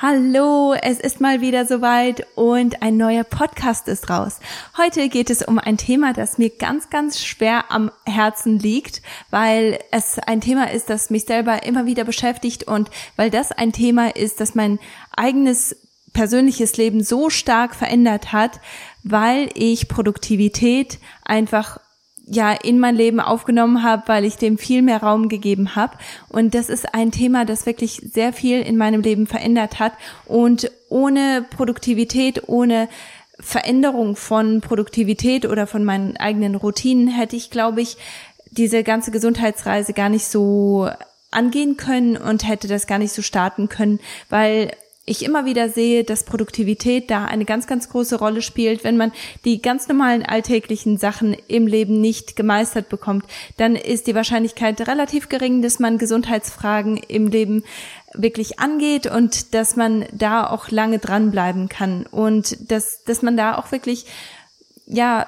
Hallo, es ist mal wieder soweit und ein neuer Podcast ist raus. Heute geht es um ein Thema, das mir ganz, ganz schwer am Herzen liegt, weil es ein Thema ist, das mich selber immer wieder beschäftigt und weil das ein Thema ist, das mein eigenes persönliches Leben so stark verändert hat, weil ich Produktivität einfach ja in mein Leben aufgenommen habe, weil ich dem viel mehr Raum gegeben habe. Und das ist ein Thema, das wirklich sehr viel in meinem Leben verändert hat. Und ohne Produktivität, ohne Veränderung von Produktivität oder von meinen eigenen Routinen hätte ich, glaube ich, diese ganze Gesundheitsreise gar nicht so angehen können und hätte das gar nicht so starten können, weil ich immer wieder sehe, dass Produktivität da eine ganz, ganz große Rolle spielt. Wenn man die ganz normalen alltäglichen Sachen im Leben nicht gemeistert bekommt, dann ist die Wahrscheinlichkeit relativ gering, dass man Gesundheitsfragen im Leben wirklich angeht und dass man da auch lange dranbleiben kann und dass, dass man da auch wirklich, ja,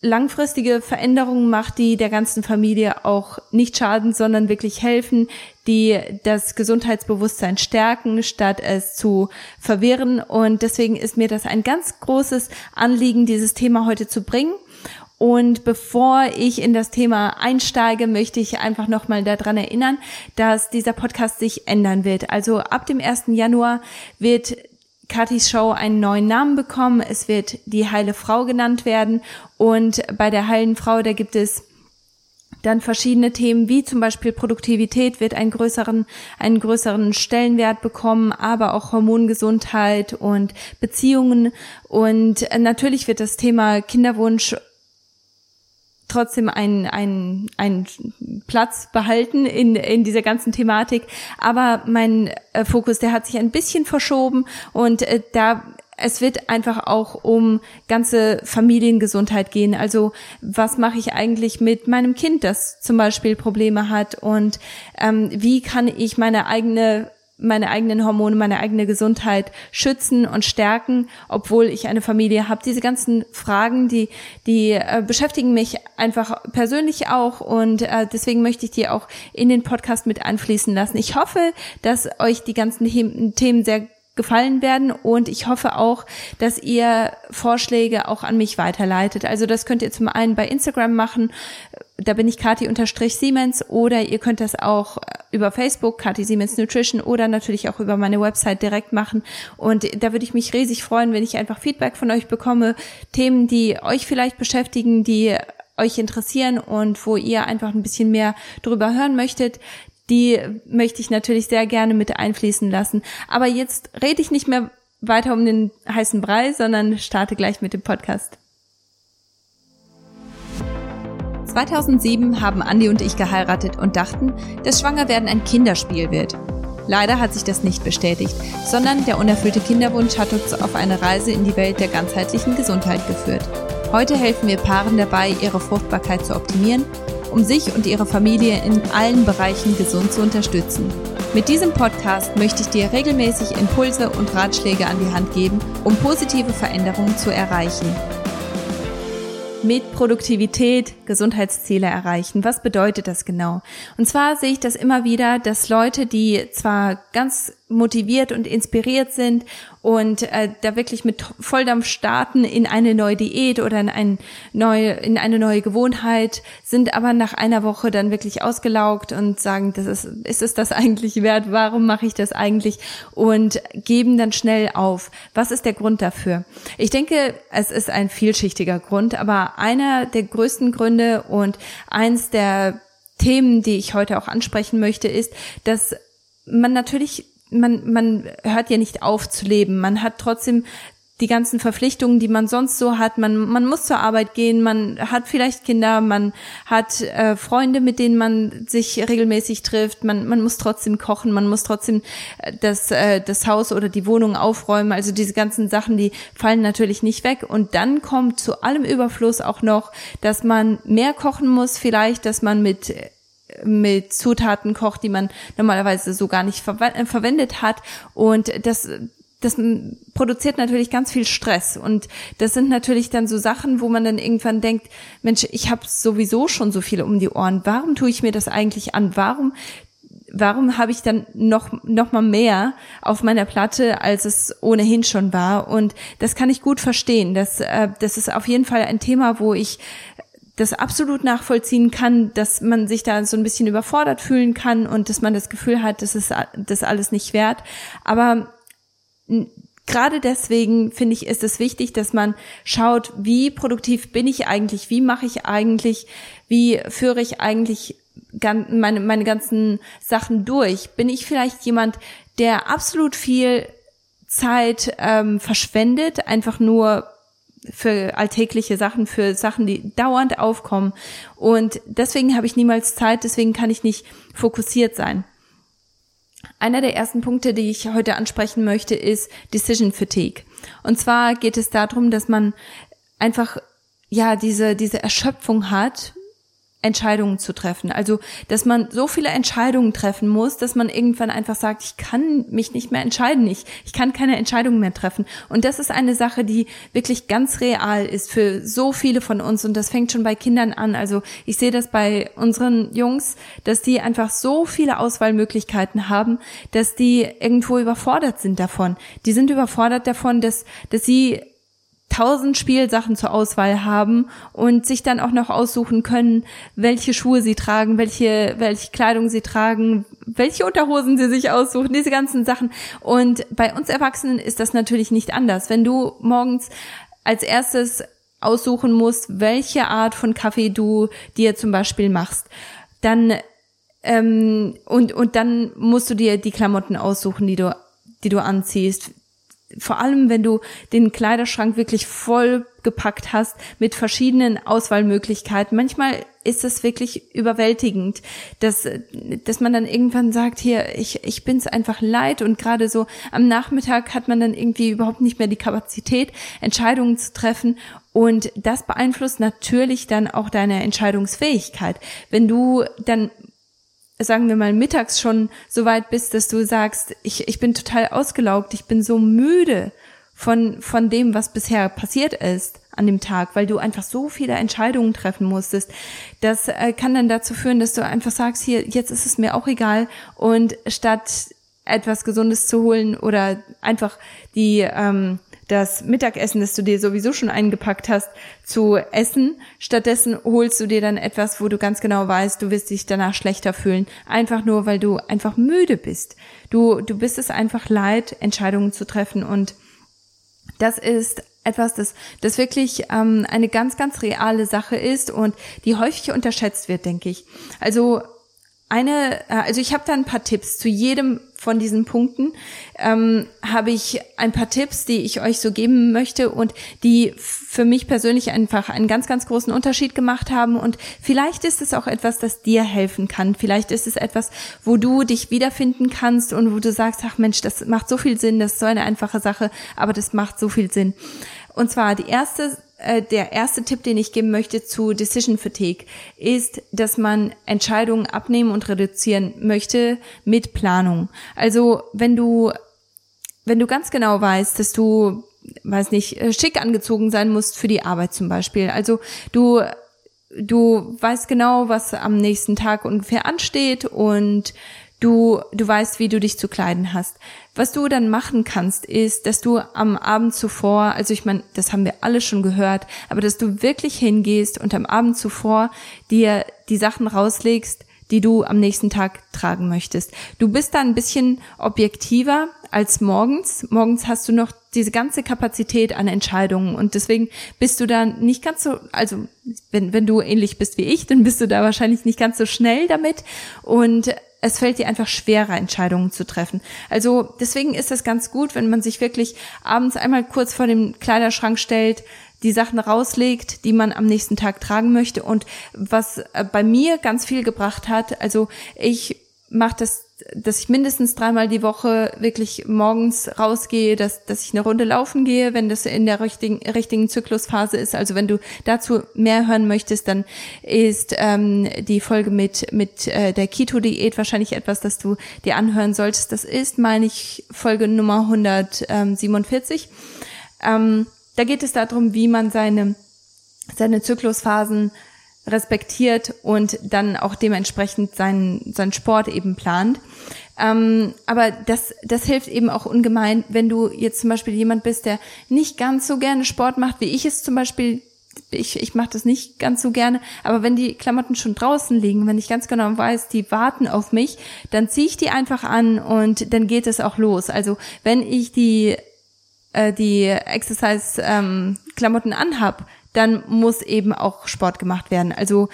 langfristige Veränderungen macht, die der ganzen Familie auch nicht schaden, sondern wirklich helfen, die das Gesundheitsbewusstsein stärken, statt es zu verwirren. Und deswegen ist mir das ein ganz großes Anliegen, dieses Thema heute zu bringen. Und bevor ich in das Thema einsteige, möchte ich einfach nochmal daran erinnern, dass dieser Podcast sich ändern wird. Also ab dem 1. Januar wird Katis Show einen neuen Namen bekommen. Es wird die heile Frau genannt werden. Und bei der heilen Frau, da gibt es dann verschiedene Themen wie zum Beispiel Produktivität wird einen größeren, einen größeren Stellenwert bekommen, aber auch Hormongesundheit und Beziehungen. Und natürlich wird das Thema Kinderwunsch trotzdem einen, einen, einen Platz behalten in, in dieser ganzen Thematik. Aber mein äh, Fokus, der hat sich ein bisschen verschoben und äh, da es wird einfach auch um ganze Familiengesundheit gehen. Also was mache ich eigentlich mit meinem Kind, das zum Beispiel Probleme hat und ähm, wie kann ich meine eigene meine eigenen Hormone, meine eigene Gesundheit schützen und stärken, obwohl ich eine Familie habe. Diese ganzen Fragen, die die äh, beschäftigen mich einfach persönlich auch und äh, deswegen möchte ich die auch in den Podcast mit einfließen lassen. Ich hoffe, dass euch die ganzen Themen sehr gefallen werden. Und ich hoffe auch, dass ihr Vorschläge auch an mich weiterleitet. Also das könnt ihr zum einen bei Instagram machen, da bin ich Kati-Siemens oder ihr könnt das auch über Facebook, Kati Siemens Nutrition oder natürlich auch über meine Website direkt machen. Und da würde ich mich riesig freuen, wenn ich einfach Feedback von euch bekomme, Themen, die euch vielleicht beschäftigen, die euch interessieren und wo ihr einfach ein bisschen mehr drüber hören möchtet die möchte ich natürlich sehr gerne mit einfließen lassen. Aber jetzt rede ich nicht mehr weiter um den heißen Brei, sondern starte gleich mit dem Podcast. 2007 haben Andi und ich geheiratet und dachten, dass Schwangerwerden ein Kinderspiel wird. Leider hat sich das nicht bestätigt, sondern der unerfüllte Kinderwunsch hat uns auf eine Reise in die Welt der ganzheitlichen Gesundheit geführt. Heute helfen wir Paaren dabei, ihre Fruchtbarkeit zu optimieren um sich und ihre Familie in allen Bereichen gesund zu unterstützen. Mit diesem Podcast möchte ich dir regelmäßig Impulse und Ratschläge an die Hand geben, um positive Veränderungen zu erreichen. Mit Produktivität Gesundheitsziele erreichen. Was bedeutet das genau? Und zwar sehe ich das immer wieder, dass Leute, die zwar ganz motiviert und inspiriert sind und äh, da wirklich mit Volldampf starten in eine neue Diät oder in, ein neue, in eine neue Gewohnheit, sind aber nach einer Woche dann wirklich ausgelaugt und sagen, das ist, ist es das eigentlich wert? Warum mache ich das eigentlich? Und geben dann schnell auf. Was ist der Grund dafür? Ich denke, es ist ein vielschichtiger Grund, aber einer der größten Gründe und eins der Themen, die ich heute auch ansprechen möchte, ist, dass man natürlich man, man hört ja nicht auf zu leben. Man hat trotzdem die ganzen Verpflichtungen, die man sonst so hat. Man, man muss zur Arbeit gehen, man hat vielleicht Kinder, man hat äh, Freunde, mit denen man sich regelmäßig trifft, man, man muss trotzdem kochen, man muss trotzdem äh, das, äh, das Haus oder die Wohnung aufräumen. Also diese ganzen Sachen, die fallen natürlich nicht weg. Und dann kommt zu allem Überfluss auch noch, dass man mehr kochen muss, vielleicht, dass man mit mit Zutaten kocht, die man normalerweise so gar nicht ver äh, verwendet hat. Und das, das produziert natürlich ganz viel Stress. Und das sind natürlich dann so Sachen, wo man dann irgendwann denkt, Mensch, ich habe sowieso schon so viel um die Ohren. Warum tue ich mir das eigentlich an? Warum warum habe ich dann noch, noch mal mehr auf meiner Platte, als es ohnehin schon war? Und das kann ich gut verstehen. Das, äh, das ist auf jeden Fall ein Thema, wo ich das absolut nachvollziehen kann, dass man sich da so ein bisschen überfordert fühlen kann und dass man das Gefühl hat, das ist das alles nicht wert. Aber gerade deswegen finde ich, ist es wichtig, dass man schaut, wie produktiv bin ich eigentlich, wie mache ich eigentlich, wie führe ich eigentlich meine, meine ganzen Sachen durch? Bin ich vielleicht jemand, der absolut viel Zeit ähm, verschwendet, einfach nur für alltägliche Sachen, für Sachen, die dauernd aufkommen. Und deswegen habe ich niemals Zeit, deswegen kann ich nicht fokussiert sein. Einer der ersten Punkte, die ich heute ansprechen möchte, ist Decision Fatigue. Und zwar geht es darum, dass man einfach ja diese diese Erschöpfung hat Entscheidungen zu treffen. Also, dass man so viele Entscheidungen treffen muss, dass man irgendwann einfach sagt, ich kann mich nicht mehr entscheiden, ich, ich kann keine Entscheidungen mehr treffen. Und das ist eine Sache, die wirklich ganz real ist für so viele von uns. Und das fängt schon bei Kindern an. Also, ich sehe das bei unseren Jungs, dass die einfach so viele Auswahlmöglichkeiten haben, dass die irgendwo überfordert sind davon. Die sind überfordert davon, dass, dass sie tausend Spielsachen zur Auswahl haben und sich dann auch noch aussuchen können, welche Schuhe sie tragen, welche, welche Kleidung sie tragen, welche Unterhosen sie sich aussuchen, diese ganzen Sachen. Und bei uns Erwachsenen ist das natürlich nicht anders. Wenn du morgens als erstes aussuchen musst, welche Art von Kaffee du dir zum Beispiel machst, dann ähm, und und dann musst du dir die Klamotten aussuchen, die du die du anziehst vor allem wenn du den Kleiderschrank wirklich voll gepackt hast mit verschiedenen Auswahlmöglichkeiten. Manchmal ist es wirklich überwältigend, dass, dass man dann irgendwann sagt, hier, ich, ich bin's einfach leid und gerade so am Nachmittag hat man dann irgendwie überhaupt nicht mehr die Kapazität, Entscheidungen zu treffen und das beeinflusst natürlich dann auch deine Entscheidungsfähigkeit. Wenn du dann sagen wir mal, mittags schon so weit bist, dass du sagst, ich, ich bin total ausgelaugt, ich bin so müde von, von dem, was bisher passiert ist an dem Tag, weil du einfach so viele Entscheidungen treffen musstest. Das äh, kann dann dazu führen, dass du einfach sagst, hier, jetzt ist es mir auch egal und statt etwas Gesundes zu holen oder einfach die, ähm, das Mittagessen, das du dir sowieso schon eingepackt hast, zu essen. Stattdessen holst du dir dann etwas, wo du ganz genau weißt, du wirst dich danach schlechter fühlen. Einfach nur, weil du einfach müde bist. Du, du bist es einfach leid, Entscheidungen zu treffen und das ist etwas, das, das wirklich ähm, eine ganz, ganz reale Sache ist und die häufig unterschätzt wird, denke ich. Also eine, äh, also ich habe da ein paar Tipps zu jedem von diesen Punkten. Ähm, habe ich ein paar Tipps, die ich euch so geben möchte und die für mich persönlich einfach einen ganz, ganz großen Unterschied gemacht haben. Und vielleicht ist es auch etwas, das dir helfen kann. Vielleicht ist es etwas, wo du dich wiederfinden kannst und wo du sagst, ach Mensch, das macht so viel Sinn, das ist so eine einfache Sache, aber das macht so viel Sinn. Und zwar die erste äh, der erste Tipp, den ich geben möchte zu Decision Fatigue, ist, dass man Entscheidungen abnehmen und reduzieren möchte mit Planung. Also wenn du, wenn du ganz genau weißt, dass du, weiß nicht, äh, schick angezogen sein musst für die Arbeit zum Beispiel. Also du du weißt genau, was am nächsten Tag ungefähr ansteht und du, du weißt, wie du dich zu kleiden hast. Was du dann machen kannst, ist, dass du am Abend zuvor, also ich meine, das haben wir alle schon gehört, aber dass du wirklich hingehst und am Abend zuvor dir die Sachen rauslegst, die du am nächsten Tag tragen möchtest. Du bist da ein bisschen objektiver als morgens. Morgens hast du noch diese ganze Kapazität an Entscheidungen und deswegen bist du da nicht ganz so, also wenn, wenn du ähnlich bist wie ich, dann bist du da wahrscheinlich nicht ganz so schnell damit und es fällt dir einfach schwerer, Entscheidungen zu treffen. Also deswegen ist es ganz gut, wenn man sich wirklich abends einmal kurz vor dem Kleiderschrank stellt, die Sachen rauslegt, die man am nächsten Tag tragen möchte. Und was äh, bei mir ganz viel gebracht hat, also ich mache das dass ich mindestens dreimal die Woche wirklich morgens rausgehe, dass, dass ich eine Runde laufen gehe, wenn das in der richtigen, richtigen Zyklusphase ist. Also wenn du dazu mehr hören möchtest, dann ist ähm, die Folge mit, mit äh, der Keto-Diät wahrscheinlich etwas, das du dir anhören solltest. Das ist, meine ich, Folge Nummer 147. Ähm, da geht es darum, wie man seine, seine Zyklusphasen respektiert und dann auch dementsprechend seinen, seinen Sport eben plant. Ähm, aber das, das hilft eben auch ungemein, wenn du jetzt zum Beispiel jemand bist, der nicht ganz so gerne Sport macht, wie ich es zum Beispiel ich, ich mache das nicht ganz so gerne, aber wenn die Klamotten schon draußen liegen, wenn ich ganz genau weiß, die warten auf mich, dann ziehe ich die einfach an und dann geht es auch los. Also wenn ich die äh, die Exercise-Klamotten ähm, anhab, dann muss eben auch Sport gemacht werden. Also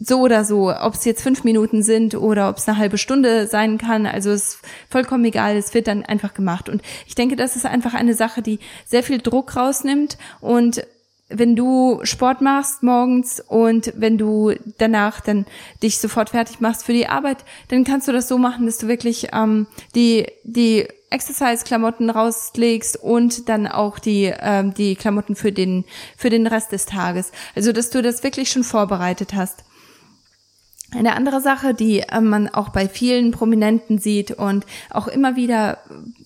so oder so, ob es jetzt fünf Minuten sind oder ob es eine halbe Stunde sein kann, also ist vollkommen egal, es wird dann einfach gemacht. Und ich denke, das ist einfach eine Sache, die sehr viel Druck rausnimmt und wenn du Sport machst morgens und wenn du danach dann dich sofort fertig machst für die Arbeit, dann kannst du das so machen, dass du wirklich ähm, die die Exercise-Klamotten rauslegst und dann auch die ähm, die Klamotten für den für den Rest des Tages. Also dass du das wirklich schon vorbereitet hast. Eine andere Sache, die äh, man auch bei vielen Prominenten sieht und auch immer wieder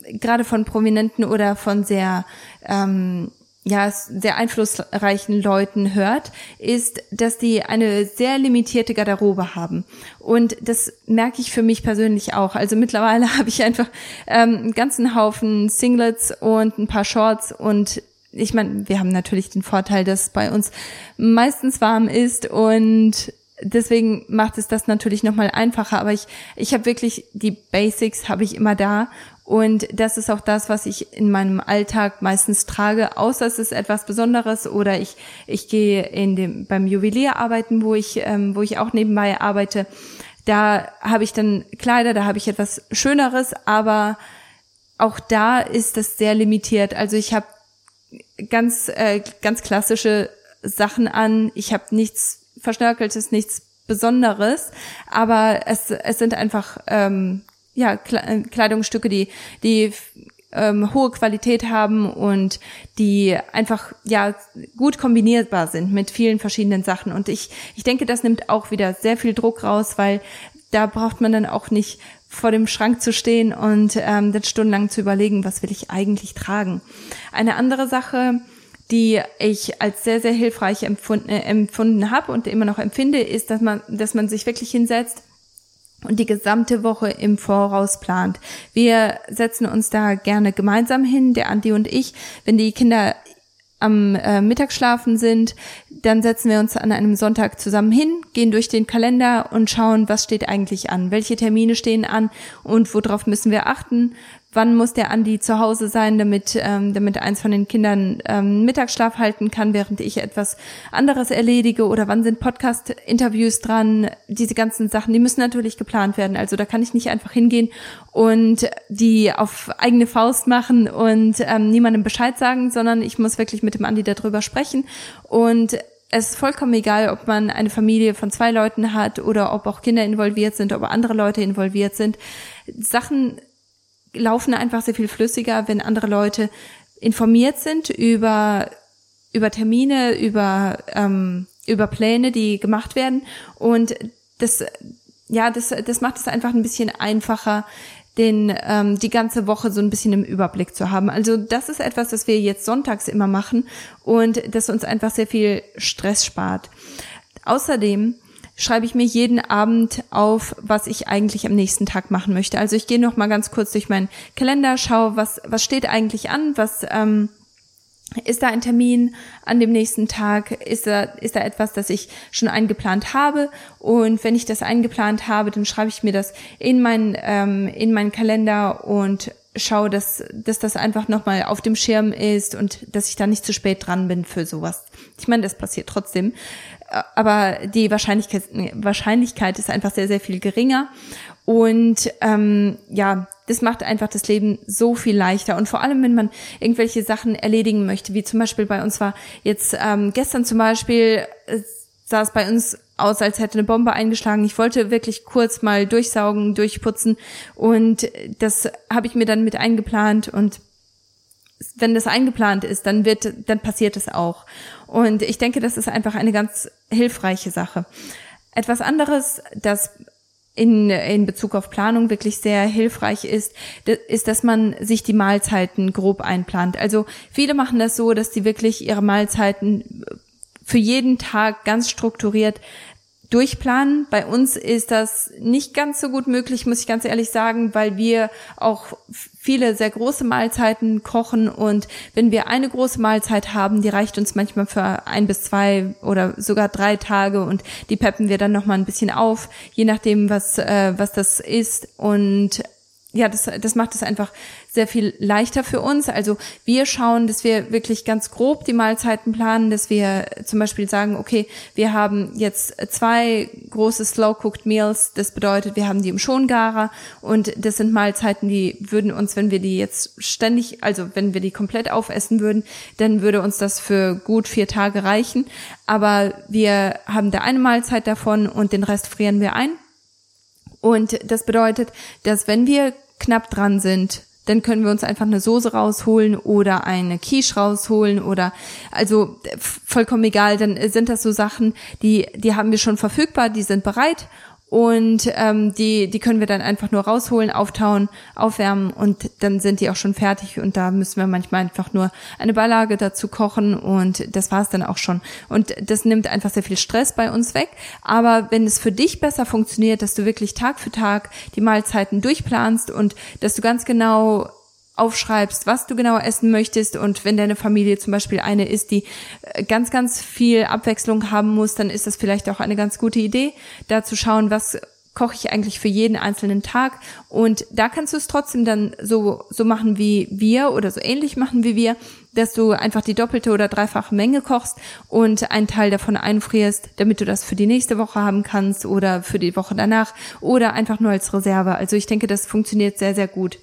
äh, gerade von Prominenten oder von sehr ähm, ja, sehr einflussreichen Leuten hört, ist, dass die eine sehr limitierte Garderobe haben. Und das merke ich für mich persönlich auch. Also mittlerweile habe ich einfach ähm, einen ganzen Haufen Singlets und ein paar Shorts und ich meine, wir haben natürlich den Vorteil, dass bei uns meistens warm ist und deswegen macht es das natürlich nochmal einfacher. Aber ich, ich habe wirklich die Basics habe ich immer da und das ist auch das, was ich in meinem Alltag meistens trage, außer es ist etwas Besonderes oder ich, ich gehe in dem, beim Juwelier arbeiten, wo ich, ähm, wo ich auch nebenbei arbeite. Da habe ich dann Kleider, da habe ich etwas Schöneres, aber auch da ist das sehr limitiert. Also ich habe ganz, äh, ganz klassische Sachen an. Ich habe nichts Verschnörkeltes, nichts Besonderes, aber es, es sind einfach ähm, ja, äh, Kleidungsstücke, die, die ähm, hohe Qualität haben und die einfach ja gut kombinierbar sind mit vielen verschiedenen Sachen. Und ich, ich denke, das nimmt auch wieder sehr viel Druck raus, weil da braucht man dann auch nicht vor dem Schrank zu stehen und ähm, dann stundenlang zu überlegen, was will ich eigentlich tragen. Eine andere Sache, die ich als sehr, sehr hilfreich empfunden, äh, empfunden habe und immer noch empfinde, ist, dass man, dass man sich wirklich hinsetzt und die gesamte Woche im Voraus plant. Wir setzen uns da gerne gemeinsam hin, der Andi und ich, wenn die Kinder am äh, Mittagsschlafen sind, dann setzen wir uns an einem Sonntag zusammen hin, gehen durch den Kalender und schauen, was steht eigentlich an, welche Termine stehen an und worauf müssen wir achten, wann muss der Andi zu Hause sein, damit, ähm, damit eins von den Kindern ähm, Mittagsschlaf halten kann, während ich etwas anderes erledige oder wann sind Podcast-Interviews dran, diese ganzen Sachen, die müssen natürlich geplant werden. Also da kann ich nicht einfach hingehen und die auf eigene Faust machen und ähm, niemandem Bescheid sagen, sondern ich muss wirklich mit dem Andi darüber sprechen und es ist vollkommen egal, ob man eine Familie von zwei Leuten hat oder ob auch Kinder involviert sind, ob andere Leute involviert sind. Sachen laufen einfach sehr viel flüssiger, wenn andere Leute informiert sind über, über Termine, über, ähm, über Pläne, die gemacht werden. Und das, ja, das, das macht es einfach ein bisschen einfacher, den ähm, die ganze Woche so ein bisschen im Überblick zu haben. Also das ist etwas, das wir jetzt sonntags immer machen und das uns einfach sehr viel Stress spart. Außerdem schreibe ich mir jeden Abend auf, was ich eigentlich am nächsten Tag machen möchte. Also ich gehe noch mal ganz kurz durch meinen Kalender, schaue, was was steht eigentlich an, was ähm, ist da ein Termin an dem nächsten Tag? Ist da, ist da etwas, das ich schon eingeplant habe? Und wenn ich das eingeplant habe, dann schreibe ich mir das in meinen, ähm, in meinen Kalender und schaue, dass, dass das einfach nochmal auf dem Schirm ist und dass ich da nicht zu spät dran bin für sowas. Ich meine, das passiert trotzdem aber die Wahrscheinlichkeit, Wahrscheinlichkeit ist einfach sehr, sehr viel geringer. Und ähm, ja, das macht einfach das Leben so viel leichter. Und vor allem, wenn man irgendwelche Sachen erledigen möchte, wie zum Beispiel bei uns war jetzt ähm, gestern zum Beispiel, äh, sah es bei uns aus, als hätte eine Bombe eingeschlagen. Ich wollte wirklich kurz mal durchsaugen, durchputzen und das habe ich mir dann mit eingeplant und wenn das eingeplant ist, dann wird, dann passiert es auch. Und ich denke, das ist einfach eine ganz hilfreiche Sache. Etwas anderes, das in, in Bezug auf Planung wirklich sehr hilfreich ist, ist, dass man sich die Mahlzeiten grob einplant. Also viele machen das so, dass die wirklich ihre Mahlzeiten für jeden Tag ganz strukturiert durchplanen. Bei uns ist das nicht ganz so gut möglich, muss ich ganz ehrlich sagen, weil wir auch viele sehr große Mahlzeiten kochen und wenn wir eine große Mahlzeit haben, die reicht uns manchmal für ein bis zwei oder sogar drei Tage und die peppen wir dann noch mal ein bisschen auf, je nachdem was äh, was das ist und ja, das, das macht es einfach sehr viel leichter für uns. Also wir schauen, dass wir wirklich ganz grob die Mahlzeiten planen, dass wir zum Beispiel sagen, okay, wir haben jetzt zwei große Slow-Cooked Meals. Das bedeutet, wir haben die im Schongarer und das sind Mahlzeiten, die würden uns, wenn wir die jetzt ständig, also wenn wir die komplett aufessen würden, dann würde uns das für gut vier Tage reichen. Aber wir haben da eine Mahlzeit davon und den Rest frieren wir ein. Und das bedeutet, dass wenn wir knapp dran sind, dann können wir uns einfach eine Soße rausholen oder eine Quiche rausholen oder also vollkommen egal, dann sind das so Sachen, die die haben wir schon verfügbar, die sind bereit und ähm, die, die können wir dann einfach nur rausholen, auftauen, aufwärmen und dann sind die auch schon fertig und da müssen wir manchmal einfach nur eine Beilage dazu kochen und das war's dann auch schon. Und das nimmt einfach sehr viel Stress bei uns weg. Aber wenn es für dich besser funktioniert, dass du wirklich Tag für Tag die Mahlzeiten durchplanst und dass du ganz genau aufschreibst, was du genau essen möchtest und wenn deine Familie zum Beispiel eine ist, die äh, ganz, ganz viel Abwechslung haben muss, dann ist das vielleicht auch eine ganz gute Idee, da zu schauen, was koche ich eigentlich für jeden einzelnen Tag und da kannst du es trotzdem dann so so machen wie wir oder so ähnlich machen wie wir, dass du einfach die doppelte oder dreifache Menge kochst und einen Teil davon einfrierst, damit du das für die nächste Woche haben kannst oder für die Woche danach oder einfach nur als Reserve. Also ich denke, das funktioniert sehr sehr gut.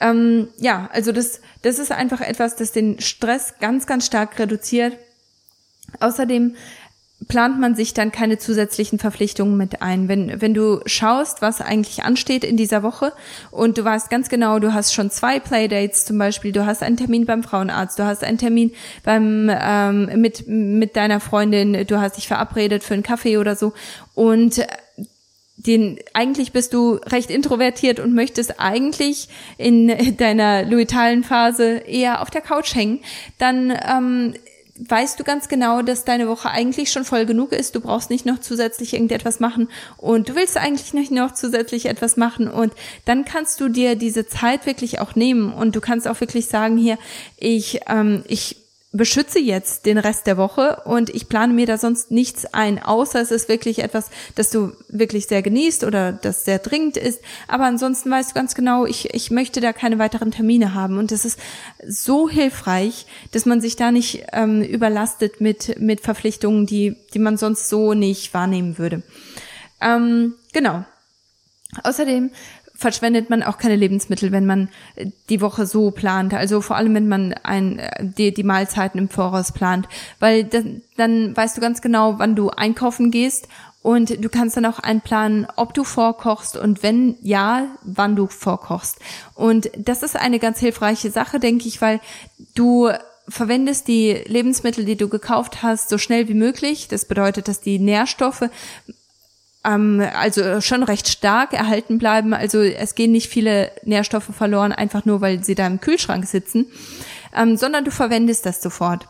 Ähm, ja, also das, das ist einfach etwas, das den Stress ganz, ganz stark reduziert. Außerdem plant man sich dann keine zusätzlichen Verpflichtungen mit ein. Wenn, wenn du schaust, was eigentlich ansteht in dieser Woche und du weißt ganz genau, du hast schon zwei Playdates zum Beispiel, du hast einen Termin beim Frauenarzt, du hast einen Termin beim ähm, mit, mit deiner Freundin, du hast dich verabredet für einen Kaffee oder so und den eigentlich bist du recht introvertiert und möchtest eigentlich in deiner luitalen Phase eher auf der Couch hängen, dann ähm, weißt du ganz genau, dass deine Woche eigentlich schon voll genug ist. Du brauchst nicht noch zusätzlich irgendetwas machen und du willst eigentlich nicht noch zusätzlich etwas machen und dann kannst du dir diese Zeit wirklich auch nehmen und du kannst auch wirklich sagen hier, ich ähm, ich beschütze jetzt den Rest der Woche und ich plane mir da sonst nichts ein, außer es ist wirklich etwas, das du wirklich sehr genießt oder das sehr dringend ist. Aber ansonsten weißt du ganz genau, ich, ich möchte da keine weiteren Termine haben. Und das ist so hilfreich, dass man sich da nicht ähm, überlastet mit, mit Verpflichtungen, die, die man sonst so nicht wahrnehmen würde. Ähm, genau. Außerdem verschwendet man auch keine Lebensmittel, wenn man äh, die Woche so plant. Also vor allem, wenn man ein, äh, die, die Mahlzeiten im Voraus plant, weil dann, dann weißt du ganz genau, wann du einkaufen gehst und du kannst dann auch einplanen, ob du vorkochst und wenn ja, wann du vorkochst. Und das ist eine ganz hilfreiche Sache, denke ich, weil du verwendest die Lebensmittel, die du gekauft hast, so schnell wie möglich. Das bedeutet, dass die Nährstoffe ähm, also schon recht stark erhalten bleiben. Also es gehen nicht viele Nährstoffe verloren, einfach nur weil sie da im Kühlschrank sitzen, ähm, sondern du verwendest das sofort.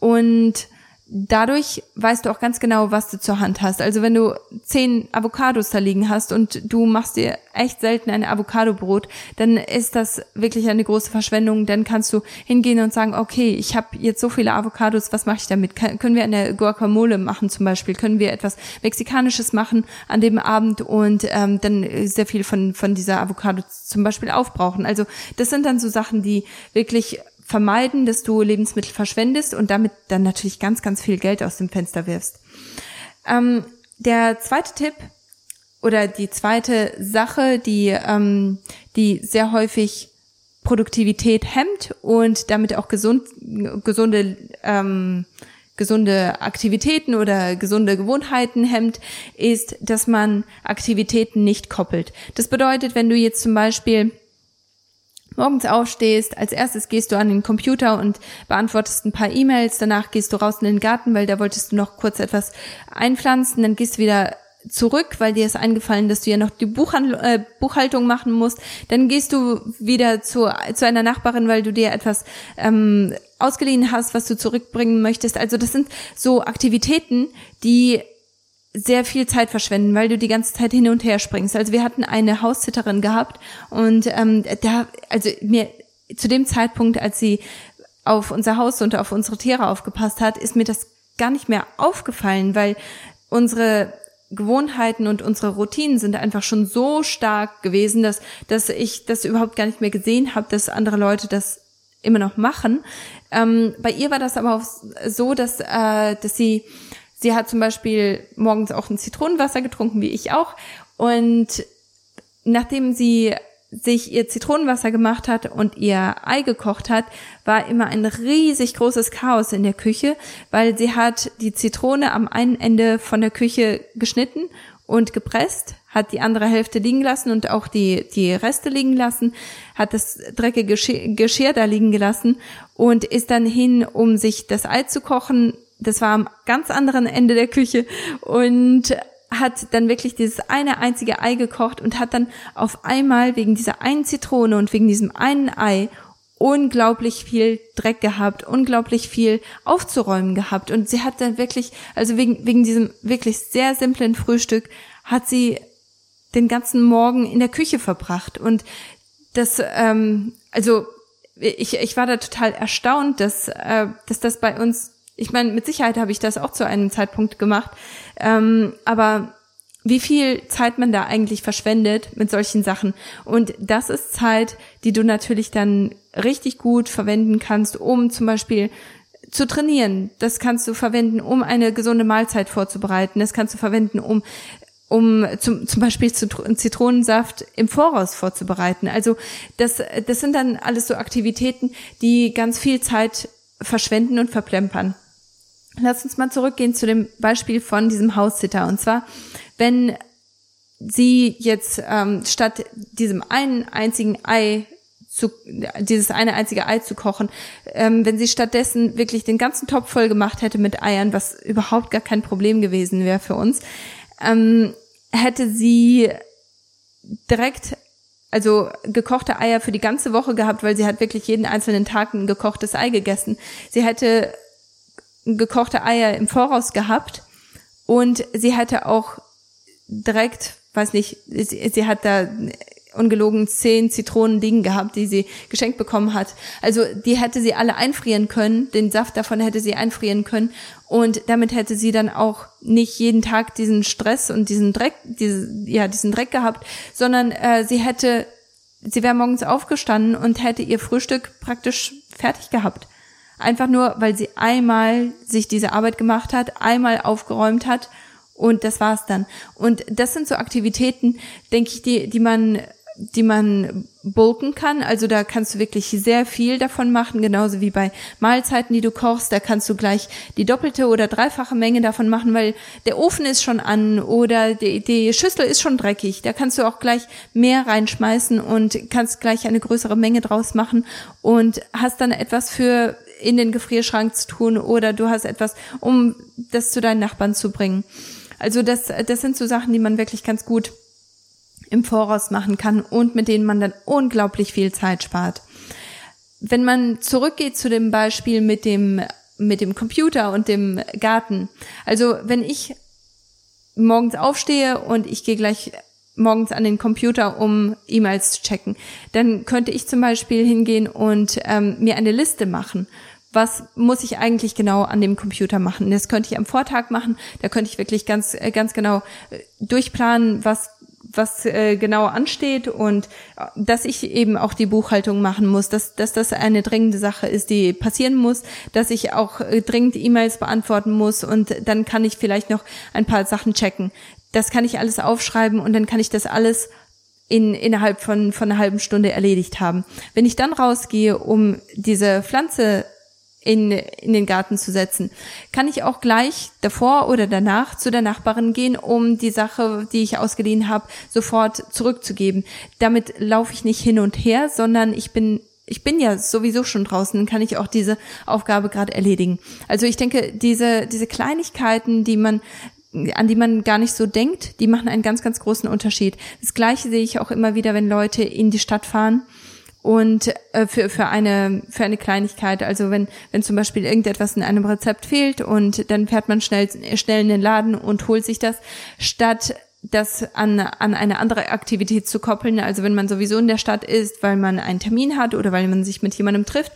Und dadurch weißt du auch ganz genau, was du zur Hand hast. Also wenn du zehn Avocados da liegen hast und du machst dir echt selten ein Avocado-Brot, dann ist das wirklich eine große Verschwendung. Dann kannst du hingehen und sagen, okay, ich habe jetzt so viele Avocados, was mache ich damit? können wir eine Guacamole machen zum Beispiel? Können wir etwas Mexikanisches machen an dem Abend und ähm, dann sehr viel von, von dieser Avocado zum Beispiel aufbrauchen? Also das sind dann so Sachen, die wirklich vermeiden, dass du Lebensmittel verschwendest und damit dann natürlich ganz, ganz viel Geld aus dem Fenster wirfst. Ähm, der zweite Tipp oder die zweite Sache, die, ähm, die sehr häufig Produktivität hemmt und damit auch gesund, gesunde, ähm, gesunde Aktivitäten oder gesunde Gewohnheiten hemmt, ist, dass man Aktivitäten nicht koppelt. Das bedeutet, wenn du jetzt zum Beispiel morgens aufstehst, als erstes gehst du an den Computer und beantwortest ein paar E-Mails, danach gehst du raus in den Garten, weil da wolltest du noch kurz etwas einpflanzen, dann gehst du wieder zurück, weil dir ist eingefallen, dass du ja noch die Buchhandl äh, Buchhaltung machen musst. Dann gehst du wieder zu, zu einer Nachbarin, weil du dir etwas ähm, ausgeliehen hast, was du zurückbringen möchtest. Also das sind so Aktivitäten, die sehr viel Zeit verschwenden, weil du die ganze Zeit hin und her springst. Also wir hatten eine Haussitterin gehabt und ähm, da, also mir zu dem Zeitpunkt, als sie auf unser Haus und auf unsere Tiere aufgepasst hat, ist mir das gar nicht mehr aufgefallen, weil unsere Gewohnheiten und unsere Routinen sind einfach schon so stark gewesen, dass, dass ich das überhaupt gar nicht mehr gesehen habe, dass andere Leute das immer noch machen. Ähm, bei ihr war das aber auch so, dass, äh, dass sie, sie hat zum Beispiel morgens auch ein Zitronenwasser getrunken, wie ich auch. Und nachdem sie sich ihr Zitronenwasser gemacht hat und ihr Ei gekocht hat, war immer ein riesig großes Chaos in der Küche, weil sie hat die Zitrone am einen Ende von der Küche geschnitten und gepresst, hat die andere Hälfte liegen lassen und auch die, die Reste liegen lassen, hat das dreckige Geschirr, Geschirr da liegen gelassen und ist dann hin, um sich das Ei zu kochen. Das war am ganz anderen Ende der Küche und hat dann wirklich dieses eine einzige Ei gekocht und hat dann auf einmal wegen dieser einen Zitrone und wegen diesem einen Ei unglaublich viel Dreck gehabt, unglaublich viel aufzuräumen gehabt. Und sie hat dann wirklich, also wegen, wegen diesem wirklich sehr simplen Frühstück, hat sie den ganzen Morgen in der Küche verbracht. Und das, ähm, also ich, ich war da total erstaunt, dass, äh, dass das bei uns ich meine, mit Sicherheit habe ich das auch zu einem Zeitpunkt gemacht. Ähm, aber wie viel Zeit man da eigentlich verschwendet mit solchen Sachen. Und das ist Zeit, die du natürlich dann richtig gut verwenden kannst, um zum Beispiel zu trainieren. Das kannst du verwenden, um eine gesunde Mahlzeit vorzubereiten. Das kannst du verwenden, um um zum, zum Beispiel Zitronensaft im Voraus vorzubereiten. Also das, das sind dann alles so Aktivitäten, die ganz viel Zeit verschwenden und verplempern. Lass uns mal zurückgehen zu dem Beispiel von diesem Haussitter. Und zwar, wenn sie jetzt ähm, statt diesem einen einzigen Ei zu, dieses eine einzige Ei zu kochen, ähm, wenn sie stattdessen wirklich den ganzen Topf voll gemacht hätte mit Eiern, was überhaupt gar kein Problem gewesen wäre für uns, ähm, hätte sie direkt also gekochte Eier für die ganze Woche gehabt, weil sie hat wirklich jeden einzelnen Tag ein gekochtes Ei gegessen. Sie hätte gekochte Eier im Voraus gehabt und sie hatte auch direkt, weiß nicht, sie, sie hat da ungelogen zehn Zitronen liegen gehabt, die sie geschenkt bekommen hat. Also die hätte sie alle einfrieren können, den Saft davon hätte sie einfrieren können und damit hätte sie dann auch nicht jeden Tag diesen Stress und diesen Dreck, diese, ja diesen Dreck gehabt, sondern äh, sie hätte, sie wäre morgens aufgestanden und hätte ihr Frühstück praktisch fertig gehabt. Einfach nur, weil sie einmal sich diese Arbeit gemacht hat, einmal aufgeräumt hat und das war's dann. Und das sind so Aktivitäten, denke ich, die, die man die man bulken kann. Also da kannst du wirklich sehr viel davon machen, genauso wie bei Mahlzeiten, die du kochst. Da kannst du gleich die doppelte oder dreifache Menge davon machen, weil der Ofen ist schon an oder die, die Schüssel ist schon dreckig. Da kannst du auch gleich mehr reinschmeißen und kannst gleich eine größere Menge draus machen und hast dann etwas für in den Gefrierschrank zu tun oder du hast etwas, um das zu deinen Nachbarn zu bringen. Also das, das sind so Sachen, die man wirklich ganz gut im Voraus machen kann und mit denen man dann unglaublich viel Zeit spart. Wenn man zurückgeht zu dem Beispiel mit dem, mit dem Computer und dem Garten. Also wenn ich morgens aufstehe und ich gehe gleich morgens an den Computer, um E-Mails zu checken, dann könnte ich zum Beispiel hingehen und ähm, mir eine Liste machen was muss ich eigentlich genau an dem Computer machen. Das könnte ich am Vortag machen, da könnte ich wirklich ganz, äh, ganz genau äh, durchplanen, was was äh, genau ansteht und dass ich eben auch die Buchhaltung machen muss, dass, dass das eine dringende Sache ist, die passieren muss, dass ich auch dringend E-Mails beantworten muss und dann kann ich vielleicht noch ein paar Sachen checken. Das kann ich alles aufschreiben und dann kann ich das alles in, innerhalb von, von einer halben Stunde erledigt haben. Wenn ich dann rausgehe, um diese Pflanze in, in den Garten zu setzen. Kann ich auch gleich davor oder danach zu der Nachbarin gehen, um die Sache, die ich ausgeliehen habe, sofort zurückzugeben. Damit laufe ich nicht hin und her, sondern ich bin ich bin ja sowieso schon draußen, kann ich auch diese Aufgabe gerade erledigen. Also ich denke, diese, diese Kleinigkeiten, die man an die man gar nicht so denkt, die machen einen ganz, ganz großen Unterschied. Das Gleiche sehe ich auch immer wieder, wenn Leute in die Stadt fahren und äh, für, für eine für eine Kleinigkeit also wenn wenn zum Beispiel irgendetwas in einem Rezept fehlt und dann fährt man schnell schnell in den Laden und holt sich das statt das an, an eine andere Aktivität zu koppeln. Also wenn man sowieso in der Stadt ist, weil man einen Termin hat oder weil man sich mit jemandem trifft,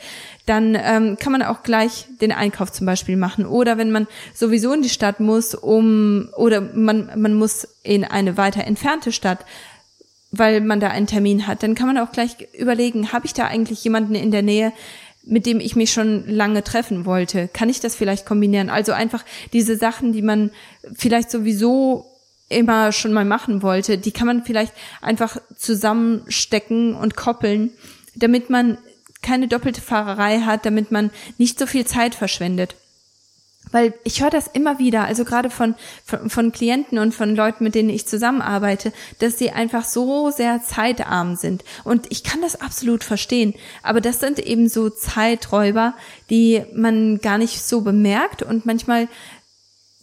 dann ähm, kann man auch gleich den Einkauf zum Beispiel machen. Oder wenn man sowieso in die Stadt muss, um oder man, man muss in eine weiter entfernte Stadt, weil man da einen Termin hat, dann kann man auch gleich überlegen, habe ich da eigentlich jemanden in der Nähe, mit dem ich mich schon lange treffen wollte? Kann ich das vielleicht kombinieren? Also einfach diese Sachen, die man vielleicht sowieso immer schon mal machen wollte, die kann man vielleicht einfach zusammenstecken und koppeln, damit man keine doppelte Fahrerei hat, damit man nicht so viel Zeit verschwendet. Weil ich höre das immer wieder, also gerade von, von, von, Klienten und von Leuten, mit denen ich zusammenarbeite, dass sie einfach so sehr zeitarm sind. Und ich kann das absolut verstehen. Aber das sind eben so Zeiträuber, die man gar nicht so bemerkt und manchmal,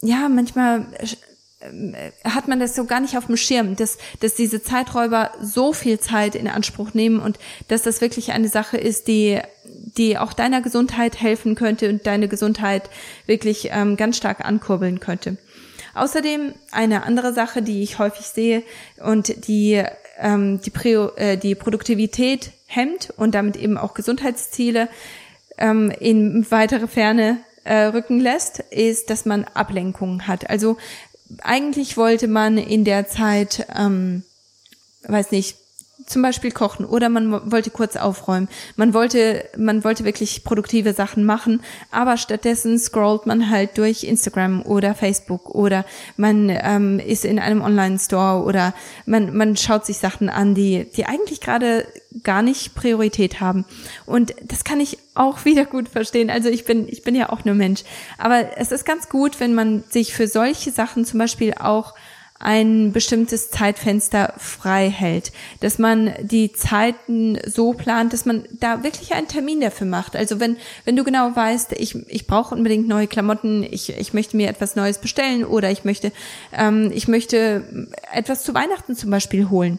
ja, manchmal äh, hat man das so gar nicht auf dem Schirm, dass, dass diese Zeiträuber so viel Zeit in Anspruch nehmen und dass das wirklich eine Sache ist, die, die auch deiner Gesundheit helfen könnte und deine Gesundheit wirklich ähm, ganz stark ankurbeln könnte. Außerdem eine andere Sache, die ich häufig sehe und die ähm, die, äh, die Produktivität hemmt und damit eben auch Gesundheitsziele ähm, in weitere Ferne äh, rücken lässt, ist, dass man Ablenkungen hat. Also eigentlich wollte man in der Zeit, ähm, weiß nicht, zum Beispiel kochen oder man wollte kurz aufräumen. Man wollte, man wollte wirklich produktive Sachen machen, aber stattdessen scrollt man halt durch Instagram oder Facebook oder man ähm, ist in einem Online-Store oder man, man schaut sich Sachen an, die, die eigentlich gerade gar nicht Priorität haben. Und das kann ich auch wieder gut verstehen. Also ich bin, ich bin ja auch nur Mensch. Aber es ist ganz gut, wenn man sich für solche Sachen zum Beispiel auch ein bestimmtes Zeitfenster frei hält, dass man die Zeiten so plant, dass man da wirklich einen Termin dafür macht. Also wenn, wenn du genau weißt, ich, ich brauche unbedingt neue Klamotten, ich, ich möchte mir etwas Neues bestellen oder ich möchte, ähm, ich möchte etwas zu Weihnachten zum Beispiel holen,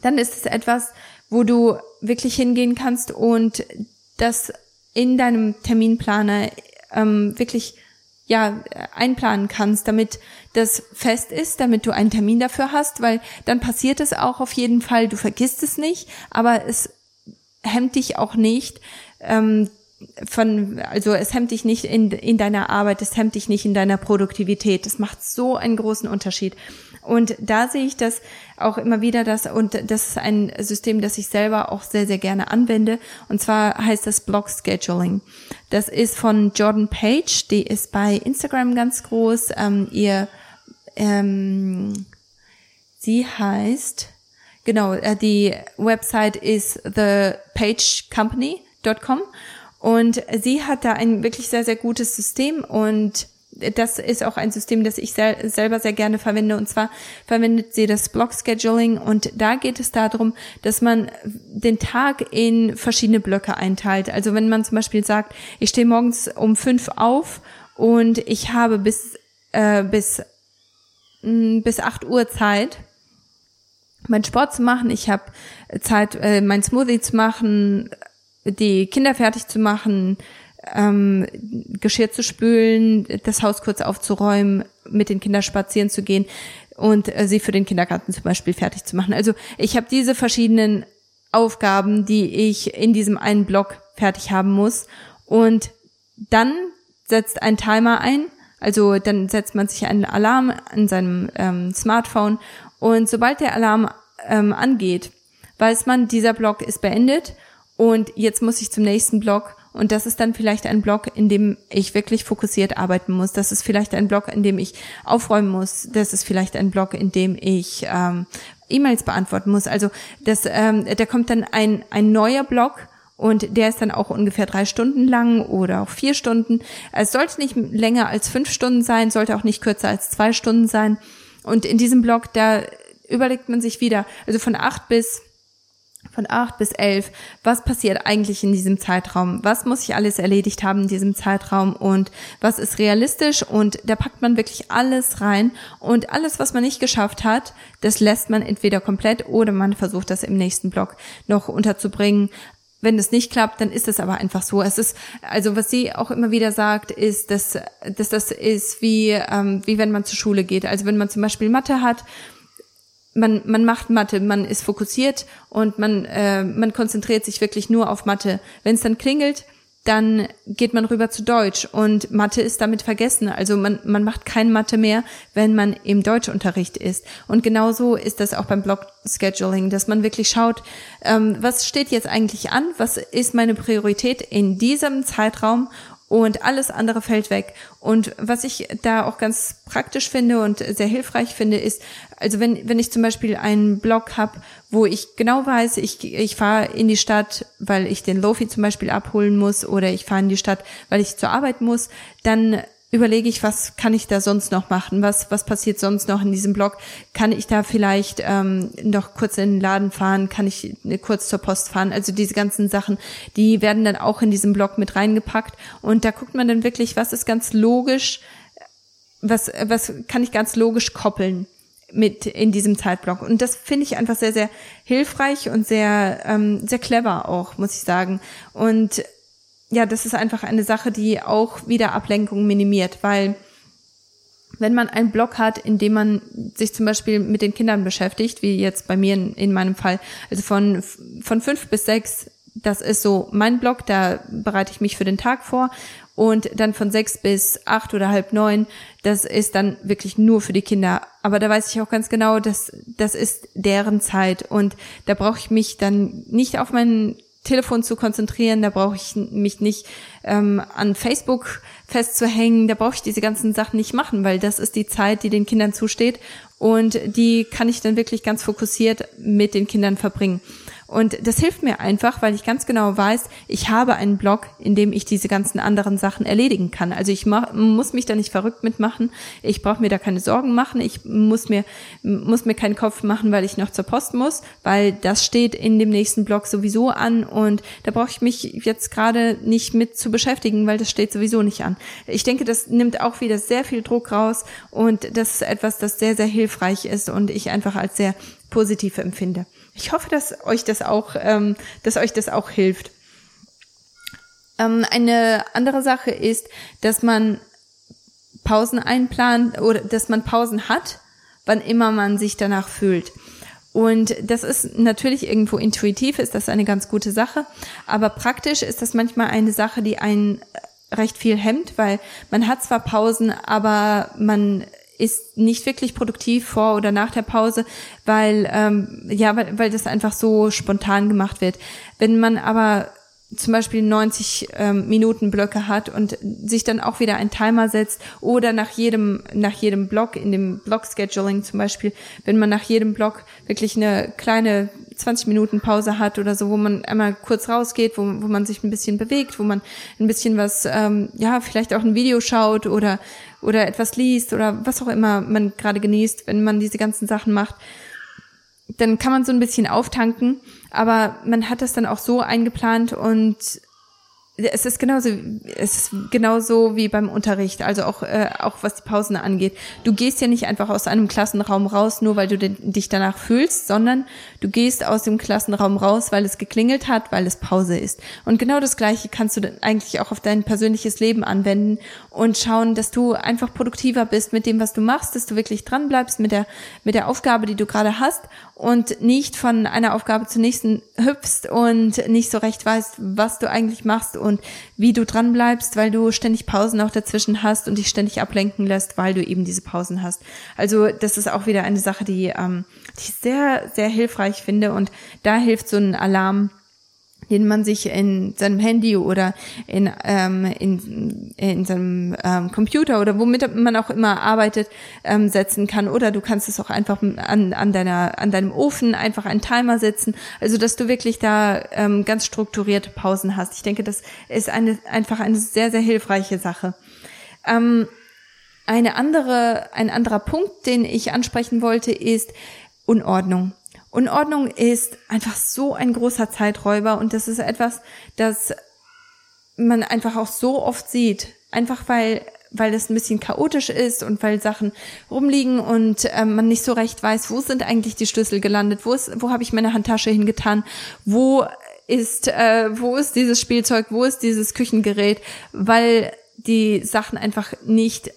dann ist es etwas, wo du wirklich hingehen kannst und das in deinem Terminplaner ähm, wirklich ja einplanen kannst, damit das fest ist, damit du einen Termin dafür hast, weil dann passiert es auch auf jeden Fall, du vergisst es nicht, aber es hemmt dich auch nicht, ähm, von, also es hemmt dich nicht in, in deiner Arbeit, es hemmt dich nicht in deiner Produktivität. Das macht so einen großen Unterschied. Und da sehe ich das auch immer wieder, dass, und das ist ein System, das ich selber auch sehr, sehr gerne anwende. Und zwar heißt das Block Scheduling. Das ist von Jordan Page, die ist bei Instagram ganz groß. Ähm, ihr, ähm, sie heißt, genau, äh, die Website ist thepagecompany.com und sie hat da ein wirklich sehr, sehr gutes System und das ist auch ein System, das ich sel selber sehr gerne verwende. Und zwar verwendet sie das Block Scheduling und da geht es darum, dass man den Tag in verschiedene Blöcke einteilt. Also wenn man zum Beispiel sagt, ich stehe morgens um fünf auf und ich habe bis äh, bis mh, bis acht Uhr Zeit, meinen Sport zu machen. Ich habe Zeit, äh, mein Smoothie zu machen, die Kinder fertig zu machen, ähm, Geschirr zu spülen, das Haus kurz aufzuräumen, mit den Kindern spazieren zu gehen und äh, sie für den Kindergarten zum Beispiel fertig zu machen. Also ich habe diese verschiedenen Aufgaben, die ich in diesem einen Block fertig haben muss. Und dann setzt ein Timer ein. Also dann setzt man sich einen Alarm an seinem ähm, Smartphone und sobald der Alarm ähm, angeht, weiß man, dieser Block ist beendet und jetzt muss ich zum nächsten Block und das ist dann vielleicht ein Block, in dem ich wirklich fokussiert arbeiten muss. Das ist vielleicht ein Block, in dem ich aufräumen muss. Das ist vielleicht ein Block, in dem ich ähm, E-Mails beantworten muss. Also das, ähm, da kommt dann ein, ein neuer Block und der ist dann auch ungefähr drei Stunden lang oder auch vier Stunden. Es sollte nicht länger als fünf Stunden sein, sollte auch nicht kürzer als zwei Stunden sein. Und in diesem Block, da überlegt man sich wieder, also von acht bis von acht bis elf, was passiert eigentlich in diesem Zeitraum? Was muss ich alles erledigt haben in diesem Zeitraum und was ist realistisch? Und da packt man wirklich alles rein und alles, was man nicht geschafft hat, das lässt man entweder komplett oder man versucht das im nächsten Block noch unterzubringen. Wenn das nicht klappt, dann ist es aber einfach so. Es ist, also was sie auch immer wieder sagt, ist, dass, dass das ist wie, ähm, wie wenn man zur Schule geht. Also wenn man zum Beispiel Mathe hat man, man macht Mathe, man ist fokussiert und man, äh, man konzentriert sich wirklich nur auf Mathe. Wenn es dann klingelt, dann geht man rüber zu Deutsch und Mathe ist damit vergessen. Also man, man macht kein Mathe mehr, wenn man im Deutschunterricht ist. Und genauso ist das auch beim Blog-Scheduling, dass man wirklich schaut, ähm, was steht jetzt eigentlich an, was ist meine Priorität in diesem Zeitraum und alles andere fällt weg. Und was ich da auch ganz praktisch finde und sehr hilfreich finde, ist, also wenn, wenn ich zum Beispiel einen Blog habe, wo ich genau weiß, ich, ich fahre in die Stadt, weil ich den Lofi zum Beispiel abholen muss oder ich fahre in die Stadt, weil ich zur Arbeit muss, dann überlege ich, was kann ich da sonst noch machen? Was, was passiert sonst noch in diesem Blog? Kann ich da vielleicht ähm, noch kurz in den Laden fahren? Kann ich äh, kurz zur Post fahren? Also diese ganzen Sachen, die werden dann auch in diesem Blog mit reingepackt. Und da guckt man dann wirklich, was ist ganz logisch, was, was kann ich ganz logisch koppeln mit in diesem Zeitblock. Und das finde ich einfach sehr, sehr hilfreich und sehr, ähm, sehr clever auch, muss ich sagen. Und ja, das ist einfach eine Sache, die auch wieder Ablenkung minimiert, weil wenn man einen Blog hat, in dem man sich zum Beispiel mit den Kindern beschäftigt, wie jetzt bei mir in, in meinem Fall, also von, von fünf bis sechs, das ist so mein Blog, da bereite ich mich für den Tag vor und dann von sechs bis acht oder halb neun, das ist dann wirklich nur für die Kinder. Aber da weiß ich auch ganz genau, dass das ist deren Zeit und da brauche ich mich dann nicht auf meinen Telefon zu konzentrieren, da brauche ich mich nicht ähm, an Facebook festzuhängen, da brauche ich diese ganzen Sachen nicht machen, weil das ist die Zeit, die den Kindern zusteht und die kann ich dann wirklich ganz fokussiert mit den Kindern verbringen. Und das hilft mir einfach, weil ich ganz genau weiß, ich habe einen Blog, in dem ich diese ganzen anderen Sachen erledigen kann. Also ich mach, muss mich da nicht verrückt mitmachen. Ich brauche mir da keine Sorgen machen. Ich muss mir, muss mir keinen Kopf machen, weil ich noch zur Post muss, weil das steht in dem nächsten Blog sowieso an und da brauche ich mich jetzt gerade nicht mit zu beschäftigen, weil das steht sowieso nicht an. Ich denke, das nimmt auch wieder sehr viel Druck raus und das ist etwas, das sehr, sehr hilfreich ist und ich einfach als sehr positiv empfinde. Ich hoffe, dass euch das auch, ähm, dass euch das auch hilft. Ähm, eine andere Sache ist, dass man Pausen einplant oder dass man Pausen hat, wann immer man sich danach fühlt. Und das ist natürlich irgendwo intuitiv, ist das eine ganz gute Sache, aber praktisch ist das manchmal eine Sache, die einen recht viel hemmt, weil man hat zwar Pausen, aber man ist nicht wirklich produktiv vor oder nach der Pause, weil ähm, ja, weil, weil das einfach so spontan gemacht wird. Wenn man aber zum Beispiel 90 ähm, Minuten Blöcke hat und sich dann auch wieder ein Timer setzt oder nach jedem nach jedem Block in dem Block Scheduling zum Beispiel, wenn man nach jedem Block wirklich eine kleine 20 Minuten Pause hat oder so, wo man einmal kurz rausgeht, wo, wo man sich ein bisschen bewegt, wo man ein bisschen was, ähm, ja, vielleicht auch ein Video schaut oder oder etwas liest oder was auch immer man gerade genießt, wenn man diese ganzen Sachen macht, dann kann man so ein bisschen auftanken, aber man hat das dann auch so eingeplant und es ist genauso, es ist genauso wie beim Unterricht, also auch, äh, auch was die Pausen angeht. Du gehst ja nicht einfach aus einem Klassenraum raus, nur weil du den, dich danach fühlst, sondern du gehst aus dem Klassenraum raus, weil es geklingelt hat, weil es Pause ist. Und genau das Gleiche kannst du eigentlich auch auf dein persönliches Leben anwenden und schauen, dass du einfach produktiver bist mit dem, was du machst, dass du wirklich dran bleibst mit der, mit der Aufgabe, die du gerade hast und nicht von einer Aufgabe zur nächsten hüpfst und nicht so recht weißt, was du eigentlich machst und wie du dran bleibst, weil du ständig Pausen auch dazwischen hast und dich ständig ablenken lässt, weil du eben diese Pausen hast. Also das ist auch wieder eine Sache, die, ähm, die ich sehr, sehr hilfreich finde und da hilft so ein Alarm den man sich in seinem Handy oder in, ähm, in, in seinem ähm, Computer oder womit man auch immer arbeitet, ähm, setzen kann. Oder du kannst es auch einfach an, an, deiner, an deinem Ofen einfach einen Timer setzen. Also dass du wirklich da ähm, ganz strukturierte Pausen hast. Ich denke, das ist eine, einfach eine sehr, sehr hilfreiche Sache. Ähm, eine andere, ein anderer Punkt, den ich ansprechen wollte, ist Unordnung. Unordnung ist einfach so ein großer Zeiträuber und das ist etwas, das man einfach auch so oft sieht. Einfach weil weil es ein bisschen chaotisch ist und weil Sachen rumliegen und ähm, man nicht so recht weiß, wo sind eigentlich die Schlüssel gelandet, wo ist, wo habe ich meine Handtasche hingetan, wo ist, äh, wo ist dieses Spielzeug, wo ist dieses Küchengerät, weil die Sachen einfach nicht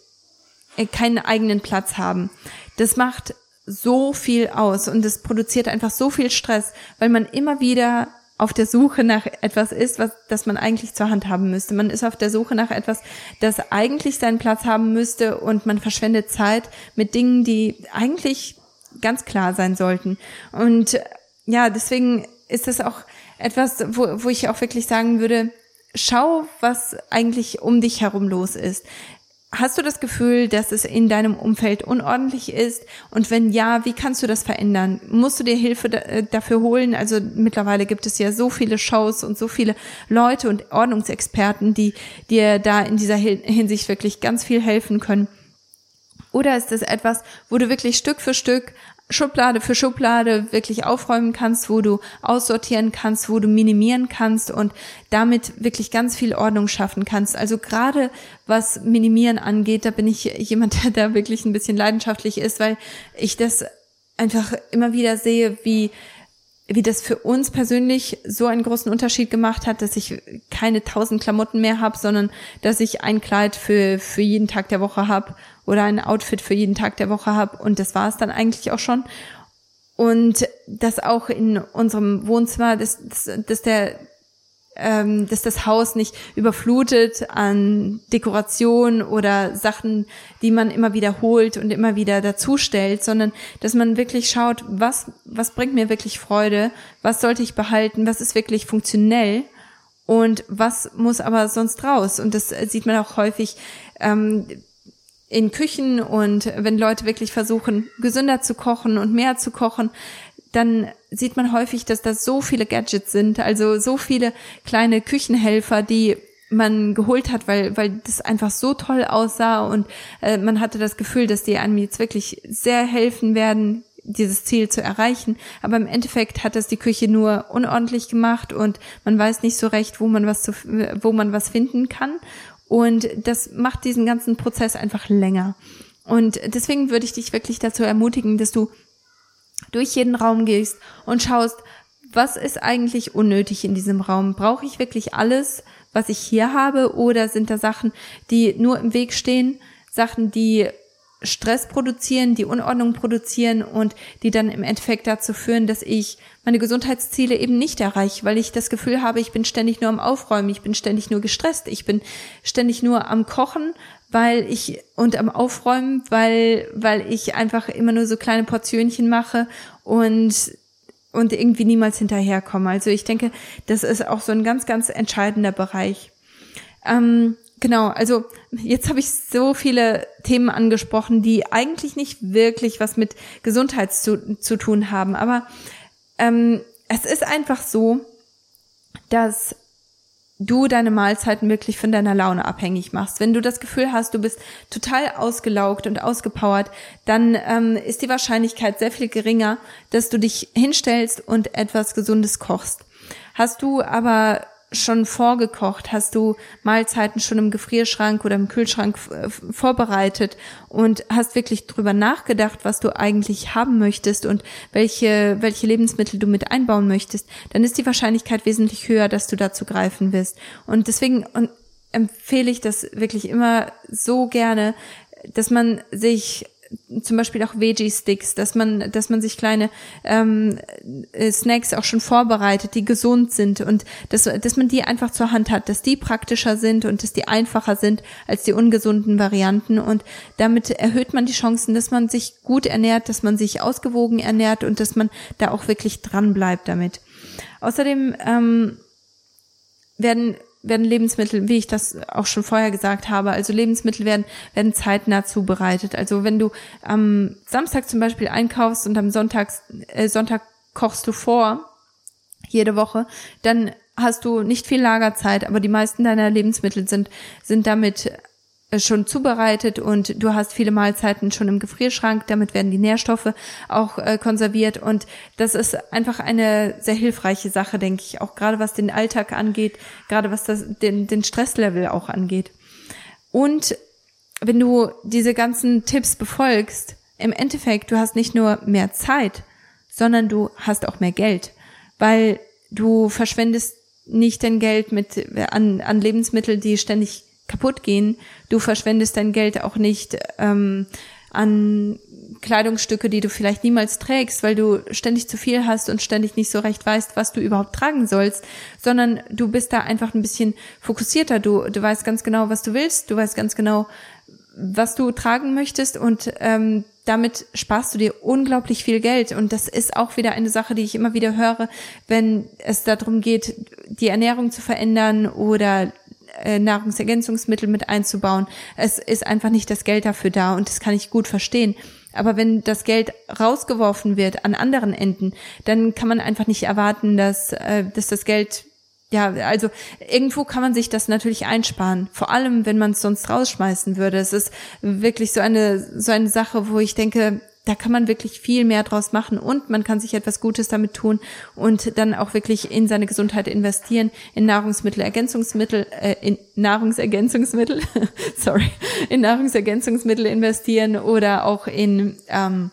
äh, keinen eigenen Platz haben. Das macht so viel aus und es produziert einfach so viel Stress, weil man immer wieder auf der Suche nach etwas ist, was das man eigentlich zur Hand haben müsste. Man ist auf der Suche nach etwas, das eigentlich seinen Platz haben müsste und man verschwendet Zeit mit Dingen, die eigentlich ganz klar sein sollten. Und ja, deswegen ist es auch etwas, wo, wo ich auch wirklich sagen würde, schau, was eigentlich um dich herum los ist. Hast du das Gefühl, dass es in deinem Umfeld unordentlich ist? Und wenn ja, wie kannst du das verändern? Musst du dir Hilfe äh, dafür holen? Also mittlerweile gibt es ja so viele Shows und so viele Leute und Ordnungsexperten, die dir da in dieser Hinsicht wirklich ganz viel helfen können. Oder ist es etwas, wo du wirklich Stück für Stück Schublade für Schublade wirklich aufräumen kannst, wo du aussortieren kannst, wo du minimieren kannst und damit wirklich ganz viel Ordnung schaffen kannst. Also gerade was Minimieren angeht, da bin ich jemand, der da wirklich ein bisschen leidenschaftlich ist, weil ich das einfach immer wieder sehe, wie wie das für uns persönlich so einen großen Unterschied gemacht hat, dass ich keine tausend Klamotten mehr habe, sondern dass ich ein Kleid für, für jeden Tag der Woche habe oder ein Outfit für jeden Tag der Woche habe und das war es dann eigentlich auch schon. Und das auch in unserem Wohnzimmer, dass, dass, dass der ähm, dass das Haus nicht überflutet an Dekoration oder Sachen, die man immer wiederholt und immer wieder dazustellt, sondern dass man wirklich schaut, was, was bringt mir wirklich Freude, was sollte ich behalten, was ist wirklich funktionell und was muss aber sonst raus. Und das sieht man auch häufig ähm, in Küchen und wenn Leute wirklich versuchen, gesünder zu kochen und mehr zu kochen, dann sieht man häufig, dass da so viele Gadgets sind, also so viele kleine Küchenhelfer, die man geholt hat, weil, weil das einfach so toll aussah und äh, man hatte das Gefühl, dass die einem jetzt wirklich sehr helfen werden, dieses Ziel zu erreichen. Aber im Endeffekt hat das die Küche nur unordentlich gemacht und man weiß nicht so recht, wo man was zu, wo man was finden kann. Und das macht diesen ganzen Prozess einfach länger. Und deswegen würde ich dich wirklich dazu ermutigen, dass du durch jeden Raum gehst und schaust, was ist eigentlich unnötig in diesem Raum? Brauche ich wirklich alles, was ich hier habe? Oder sind da Sachen, die nur im Weg stehen? Sachen, die Stress produzieren, die Unordnung produzieren und die dann im Endeffekt dazu führen, dass ich meine Gesundheitsziele eben nicht erreiche, weil ich das Gefühl habe, ich bin ständig nur am Aufräumen, ich bin ständig nur gestresst, ich bin ständig nur am Kochen, weil ich und am Aufräumen, weil weil ich einfach immer nur so kleine Portionchen mache und und irgendwie niemals hinterherkomme. Also ich denke, das ist auch so ein ganz ganz entscheidender Bereich. Ähm, genau, also jetzt habe ich so viele Themen angesprochen, die eigentlich nicht wirklich was mit Gesundheit zu, zu tun haben, aber ähm, es ist einfach so, dass du deine Mahlzeiten wirklich von deiner Laune abhängig machst. Wenn du das Gefühl hast, du bist total ausgelaugt und ausgepowert, dann ähm, ist die Wahrscheinlichkeit sehr viel geringer, dass du dich hinstellst und etwas Gesundes kochst. Hast du aber schon vorgekocht? Hast du Mahlzeiten schon im Gefrierschrank oder im Kühlschrank äh, vorbereitet und hast wirklich drüber nachgedacht, was du eigentlich haben möchtest und welche, welche Lebensmittel du mit einbauen möchtest? Dann ist die Wahrscheinlichkeit wesentlich höher, dass du dazu greifen wirst. Und deswegen empfehle ich das wirklich immer so gerne, dass man sich zum Beispiel auch Veggie-Sticks, dass man, dass man sich kleine ähm, äh, Snacks auch schon vorbereitet, die gesund sind und dass, dass man die einfach zur Hand hat, dass die praktischer sind und dass die einfacher sind als die ungesunden Varianten und damit erhöht man die Chancen, dass man sich gut ernährt, dass man sich ausgewogen ernährt und dass man da auch wirklich dran bleibt damit. Außerdem ähm, werden werden Lebensmittel, wie ich das auch schon vorher gesagt habe, also Lebensmittel werden, werden zeitnah zubereitet. Also wenn du am Samstag zum Beispiel einkaufst und am Sonntag, äh, Sonntag kochst du vor, jede Woche, dann hast du nicht viel Lagerzeit, aber die meisten deiner Lebensmittel sind, sind damit schon zubereitet und du hast viele Mahlzeiten schon im Gefrierschrank. Damit werden die Nährstoffe auch äh, konserviert und das ist einfach eine sehr hilfreiche Sache, denke ich, auch gerade was den Alltag angeht, gerade was das, den, den Stresslevel auch angeht. Und wenn du diese ganzen Tipps befolgst, im Endeffekt, du hast nicht nur mehr Zeit, sondern du hast auch mehr Geld, weil du verschwendest nicht dein Geld mit an, an Lebensmittel, die ständig kaputt gehen. Du verschwendest dein Geld auch nicht ähm, an Kleidungsstücke, die du vielleicht niemals trägst, weil du ständig zu viel hast und ständig nicht so recht weißt, was du überhaupt tragen sollst, sondern du bist da einfach ein bisschen fokussierter. Du, du weißt ganz genau, was du willst, du weißt ganz genau, was du tragen möchtest und ähm, damit sparst du dir unglaublich viel Geld. Und das ist auch wieder eine Sache, die ich immer wieder höre, wenn es darum geht, die Ernährung zu verändern oder Nahrungsergänzungsmittel mit einzubauen. Es ist einfach nicht das Geld dafür da und das kann ich gut verstehen. Aber wenn das Geld rausgeworfen wird an anderen Enden, dann kann man einfach nicht erwarten, dass, äh, dass das Geld ja, also irgendwo kann man sich das natürlich einsparen. Vor allem, wenn man es sonst rausschmeißen würde. Es ist wirklich so eine, so eine Sache, wo ich denke, da kann man wirklich viel mehr draus machen und man kann sich etwas Gutes damit tun und dann auch wirklich in seine Gesundheit investieren, in Nahrungsmittel, Ergänzungsmittel, äh, in Nahrungsergänzungsmittel, sorry, in Nahrungsergänzungsmittel investieren oder auch in ähm,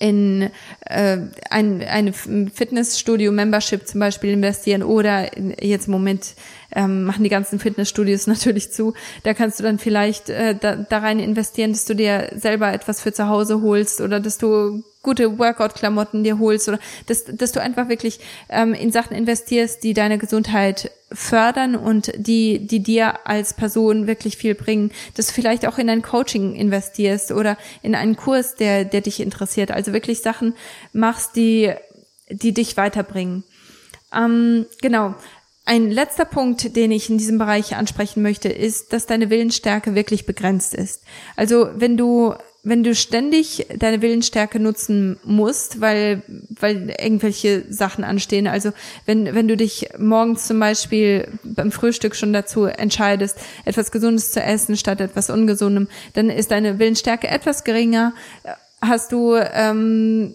in äh, ein eine Fitnessstudio-Membership zum Beispiel investieren oder in, jetzt im Moment ähm, machen die ganzen Fitnessstudios natürlich zu. Da kannst du dann vielleicht äh, da, da rein investieren, dass du dir selber etwas für zu Hause holst oder dass du gute Workout-Klamotten dir holst oder dass, dass du einfach wirklich ähm, in Sachen investierst, die deine Gesundheit fördern und die, die dir als Person wirklich viel bringen, dass du vielleicht auch in ein Coaching investierst oder in einen Kurs, der, der dich interessiert. Also wirklich Sachen machst, die, die dich weiterbringen. Ähm, genau. Ein letzter Punkt, den ich in diesem Bereich ansprechen möchte, ist, dass deine Willensstärke wirklich begrenzt ist. Also wenn du wenn du ständig deine Willensstärke nutzen musst, weil, weil irgendwelche Sachen anstehen, also wenn, wenn du dich morgens zum Beispiel beim Frühstück schon dazu entscheidest, etwas Gesundes zu essen statt etwas Ungesundem, dann ist deine Willensstärke etwas geringer. Hast du ähm,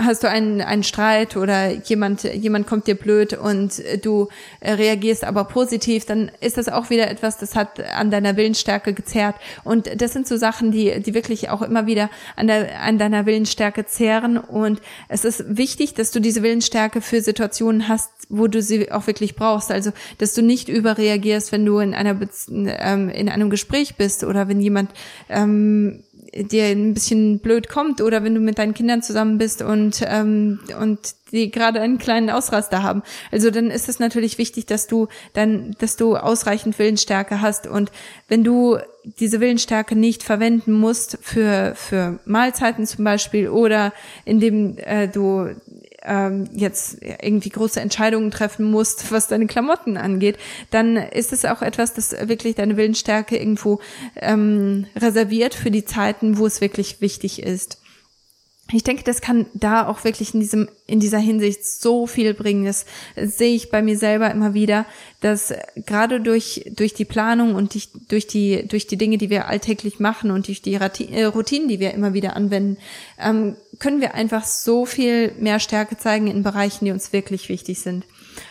hast du einen, einen Streit oder jemand, jemand kommt dir blöd und du reagierst aber positiv, dann ist das auch wieder etwas, das hat an deiner Willensstärke gezerrt. Und das sind so Sachen, die, die wirklich auch immer wieder an, der, an deiner Willensstärke zehren. Und es ist wichtig, dass du diese Willensstärke für Situationen hast, wo du sie auch wirklich brauchst. Also, dass du nicht überreagierst, wenn du in einer, ähm, in einem Gespräch bist oder wenn jemand, ähm, dir ein bisschen blöd kommt oder wenn du mit deinen Kindern zusammen bist und ähm, und die gerade einen kleinen Ausraster haben. Also dann ist es natürlich wichtig, dass du dann, dass du ausreichend Willensstärke hast und wenn du diese Willensstärke nicht verwenden musst für für Mahlzeiten zum Beispiel oder indem äh, du ähm, jetzt irgendwie große Entscheidungen treffen musst, was deine Klamotten angeht, dann ist es auch etwas, das wirklich deine Willensstärke irgendwo ähm, reserviert für die Zeiten, wo es wirklich wichtig ist ich denke, das kann da auch wirklich in diesem, in dieser Hinsicht so viel bringen. Das sehe ich bei mir selber immer wieder, dass gerade durch, durch die Planung und durch, durch die, durch die Dinge, die wir alltäglich machen und durch die äh, Routinen, die wir immer wieder anwenden, ähm, können wir einfach so viel mehr Stärke zeigen in Bereichen, die uns wirklich wichtig sind.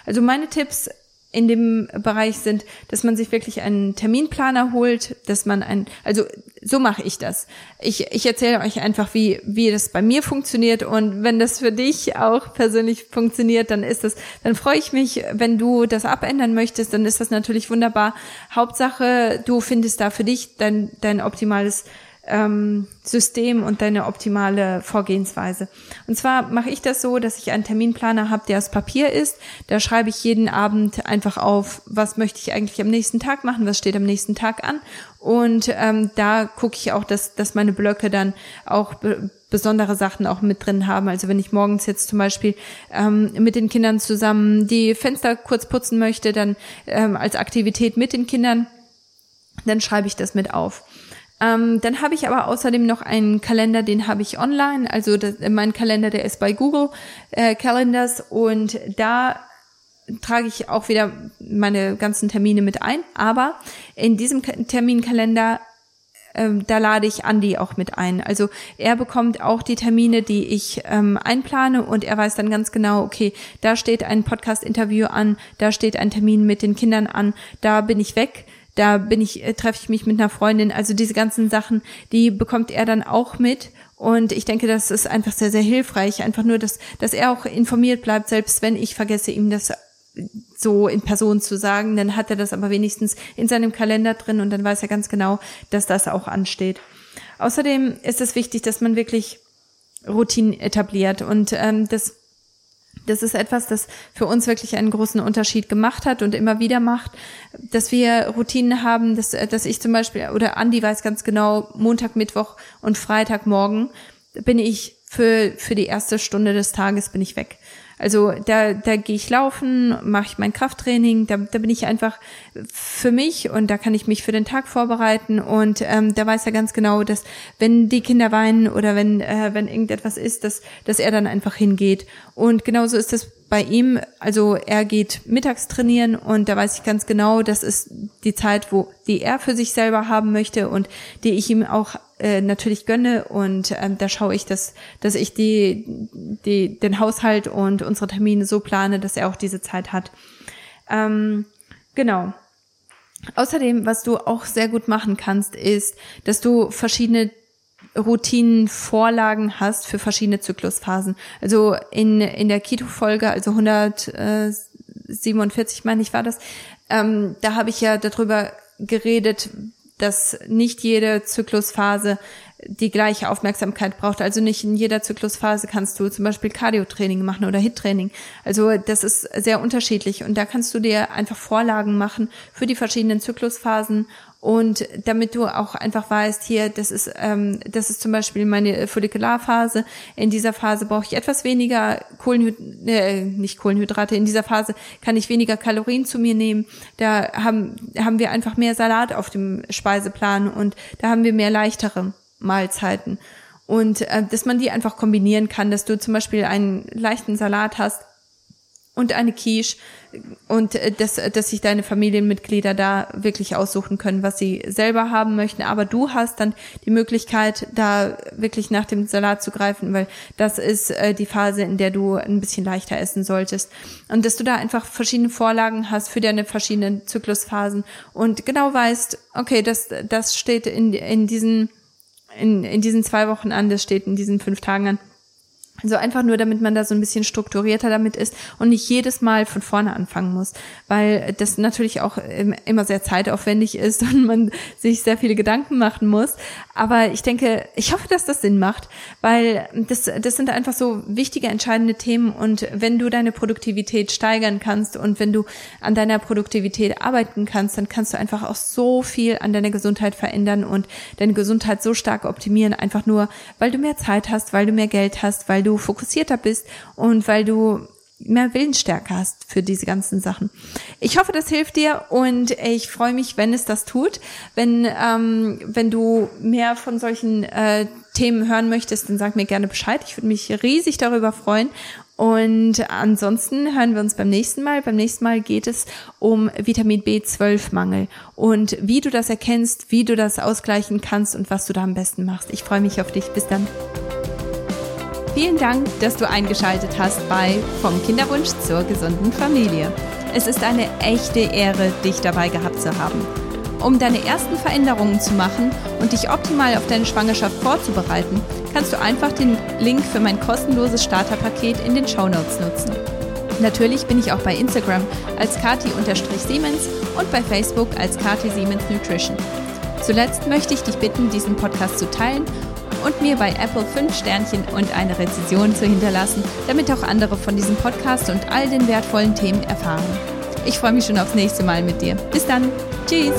Also meine Tipps in dem Bereich sind, dass man sich wirklich einen Terminplaner holt, dass man ein, also so mache ich das. Ich, ich erzähle euch einfach, wie, wie das bei mir funktioniert und wenn das für dich auch persönlich funktioniert, dann ist das, dann freue ich mich, wenn du das abändern möchtest, dann ist das natürlich wunderbar. Hauptsache, du findest da für dich dein, dein optimales ähm, System und deine optimale Vorgehensweise. Und zwar mache ich das so, dass ich einen Terminplaner habe, der aus Papier ist. Da schreibe ich jeden Abend einfach auf, was möchte ich eigentlich am nächsten Tag machen, was steht am nächsten Tag an. Und ähm, da gucke ich auch, dass, dass meine Blöcke dann auch be besondere Sachen auch mit drin haben. Also wenn ich morgens jetzt zum Beispiel ähm, mit den Kindern zusammen die Fenster kurz putzen möchte, dann ähm, als Aktivität mit den Kindern, dann schreibe ich das mit auf. Ähm, dann habe ich aber außerdem noch einen Kalender, den habe ich online. Also das, mein Kalender, der ist bei Google äh, Calendars und da trage ich auch wieder meine ganzen Termine mit ein. Aber in diesem Terminkalender ähm, da lade ich Andi auch mit ein. Also er bekommt auch die Termine, die ich ähm, einplane und er weiß dann ganz genau, okay, da steht ein Podcast-Interview an, da steht ein Termin mit den Kindern an, da bin ich weg da bin ich, äh, treffe ich mich mit einer Freundin. Also diese ganzen Sachen, die bekommt er dann auch mit. Und ich denke, das ist einfach sehr, sehr hilfreich. Einfach nur, dass, dass er auch informiert bleibt, selbst wenn ich vergesse, ihm das so in Person zu sagen, dann hat er das aber wenigstens in seinem Kalender drin und dann weiß er ganz genau, dass das auch ansteht. Außerdem ist es wichtig, dass man wirklich Routinen etabliert und ähm, das das ist etwas, das für uns wirklich einen großen Unterschied gemacht hat und immer wieder macht, dass wir Routinen haben, dass, dass ich zum Beispiel, oder Andi weiß ganz genau, Montag, Mittwoch und Freitagmorgen bin ich für, für die erste Stunde des Tages bin ich weg. Also da, da gehe ich laufen, mache ich mein Krafttraining, da, da bin ich einfach für mich und da kann ich mich für den Tag vorbereiten und ähm, da weiß er ganz genau, dass wenn die Kinder weinen oder wenn, äh, wenn irgendetwas ist, dass, dass er dann einfach hingeht. Und genauso ist das bei ihm, also er geht mittags trainieren und da weiß ich ganz genau, das ist die Zeit, wo die er für sich selber haben möchte und die ich ihm auch äh, natürlich gönne und ähm, da schaue ich, dass dass ich die die den Haushalt und unsere Termine so plane, dass er auch diese Zeit hat. Ähm, genau. Außerdem, was du auch sehr gut machen kannst, ist, dass du verschiedene Routinenvorlagen hast für verschiedene Zyklusphasen. Also in, in der Keto-Folge, also 147 meine ich war das, ähm, da habe ich ja darüber geredet, dass nicht jede Zyklusphase die gleiche Aufmerksamkeit braucht. Also nicht in jeder Zyklusphase kannst du zum Beispiel Cardio-Training machen oder HIT-Training. Also das ist sehr unterschiedlich und da kannst du dir einfach Vorlagen machen für die verschiedenen Zyklusphasen und damit du auch einfach weißt, hier, das ist, ähm, das ist zum Beispiel meine Follikularphase. In dieser Phase brauche ich etwas weniger Kohlenhydrate, äh, nicht Kohlenhydrate. In dieser Phase kann ich weniger Kalorien zu mir nehmen. Da haben, haben wir einfach mehr Salat auf dem Speiseplan und da haben wir mehr leichtere Mahlzeiten. Und äh, dass man die einfach kombinieren kann, dass du zum Beispiel einen leichten Salat hast und eine Quiche und äh, dass, dass sich deine Familienmitglieder da wirklich aussuchen können, was sie selber haben möchten. Aber du hast dann die Möglichkeit, da wirklich nach dem Salat zu greifen, weil das ist äh, die Phase, in der du ein bisschen leichter essen solltest. Und dass du da einfach verschiedene Vorlagen hast für deine verschiedenen Zyklusphasen und genau weißt, okay, das, das steht in, in diesen in, in diesen zwei Wochen an, das steht in diesen fünf Tagen an. Also einfach nur, damit man da so ein bisschen strukturierter damit ist und nicht jedes Mal von vorne anfangen muss, weil das natürlich auch immer sehr zeitaufwendig ist und man sich sehr viele Gedanken machen muss. Aber ich denke, ich hoffe, dass das Sinn macht, weil das, das sind einfach so wichtige, entscheidende Themen und wenn du deine Produktivität steigern kannst und wenn du an deiner Produktivität arbeiten kannst, dann kannst du einfach auch so viel an deiner Gesundheit verändern und deine Gesundheit so stark optimieren, einfach nur, weil du mehr Zeit hast, weil du mehr Geld hast, weil fokussierter bist und weil du mehr Willensstärke hast für diese ganzen Sachen. Ich hoffe, das hilft dir und ich freue mich, wenn es das tut. Wenn, ähm, wenn du mehr von solchen äh, Themen hören möchtest, dann sag mir gerne Bescheid. Ich würde mich riesig darüber freuen. Und ansonsten hören wir uns beim nächsten Mal. Beim nächsten Mal geht es um Vitamin B12-Mangel und wie du das erkennst, wie du das ausgleichen kannst und was du da am besten machst. Ich freue mich auf dich. Bis dann. Vielen Dank, dass du eingeschaltet hast bei Vom Kinderwunsch zur gesunden Familie. Es ist eine echte Ehre, dich dabei gehabt zu haben. Um deine ersten Veränderungen zu machen und dich optimal auf deine Schwangerschaft vorzubereiten, kannst du einfach den Link für mein kostenloses Starterpaket in den Show Notes nutzen. Natürlich bin ich auch bei Instagram als kati-siemens und bei Facebook als kati siemens nutrition. Zuletzt möchte ich dich bitten, diesen Podcast zu teilen und mir bei Apple 5 Sternchen und eine Rezension zu hinterlassen, damit auch andere von diesem Podcast und all den wertvollen Themen erfahren. Ich freue mich schon aufs nächste Mal mit dir. Bis dann. Tschüss.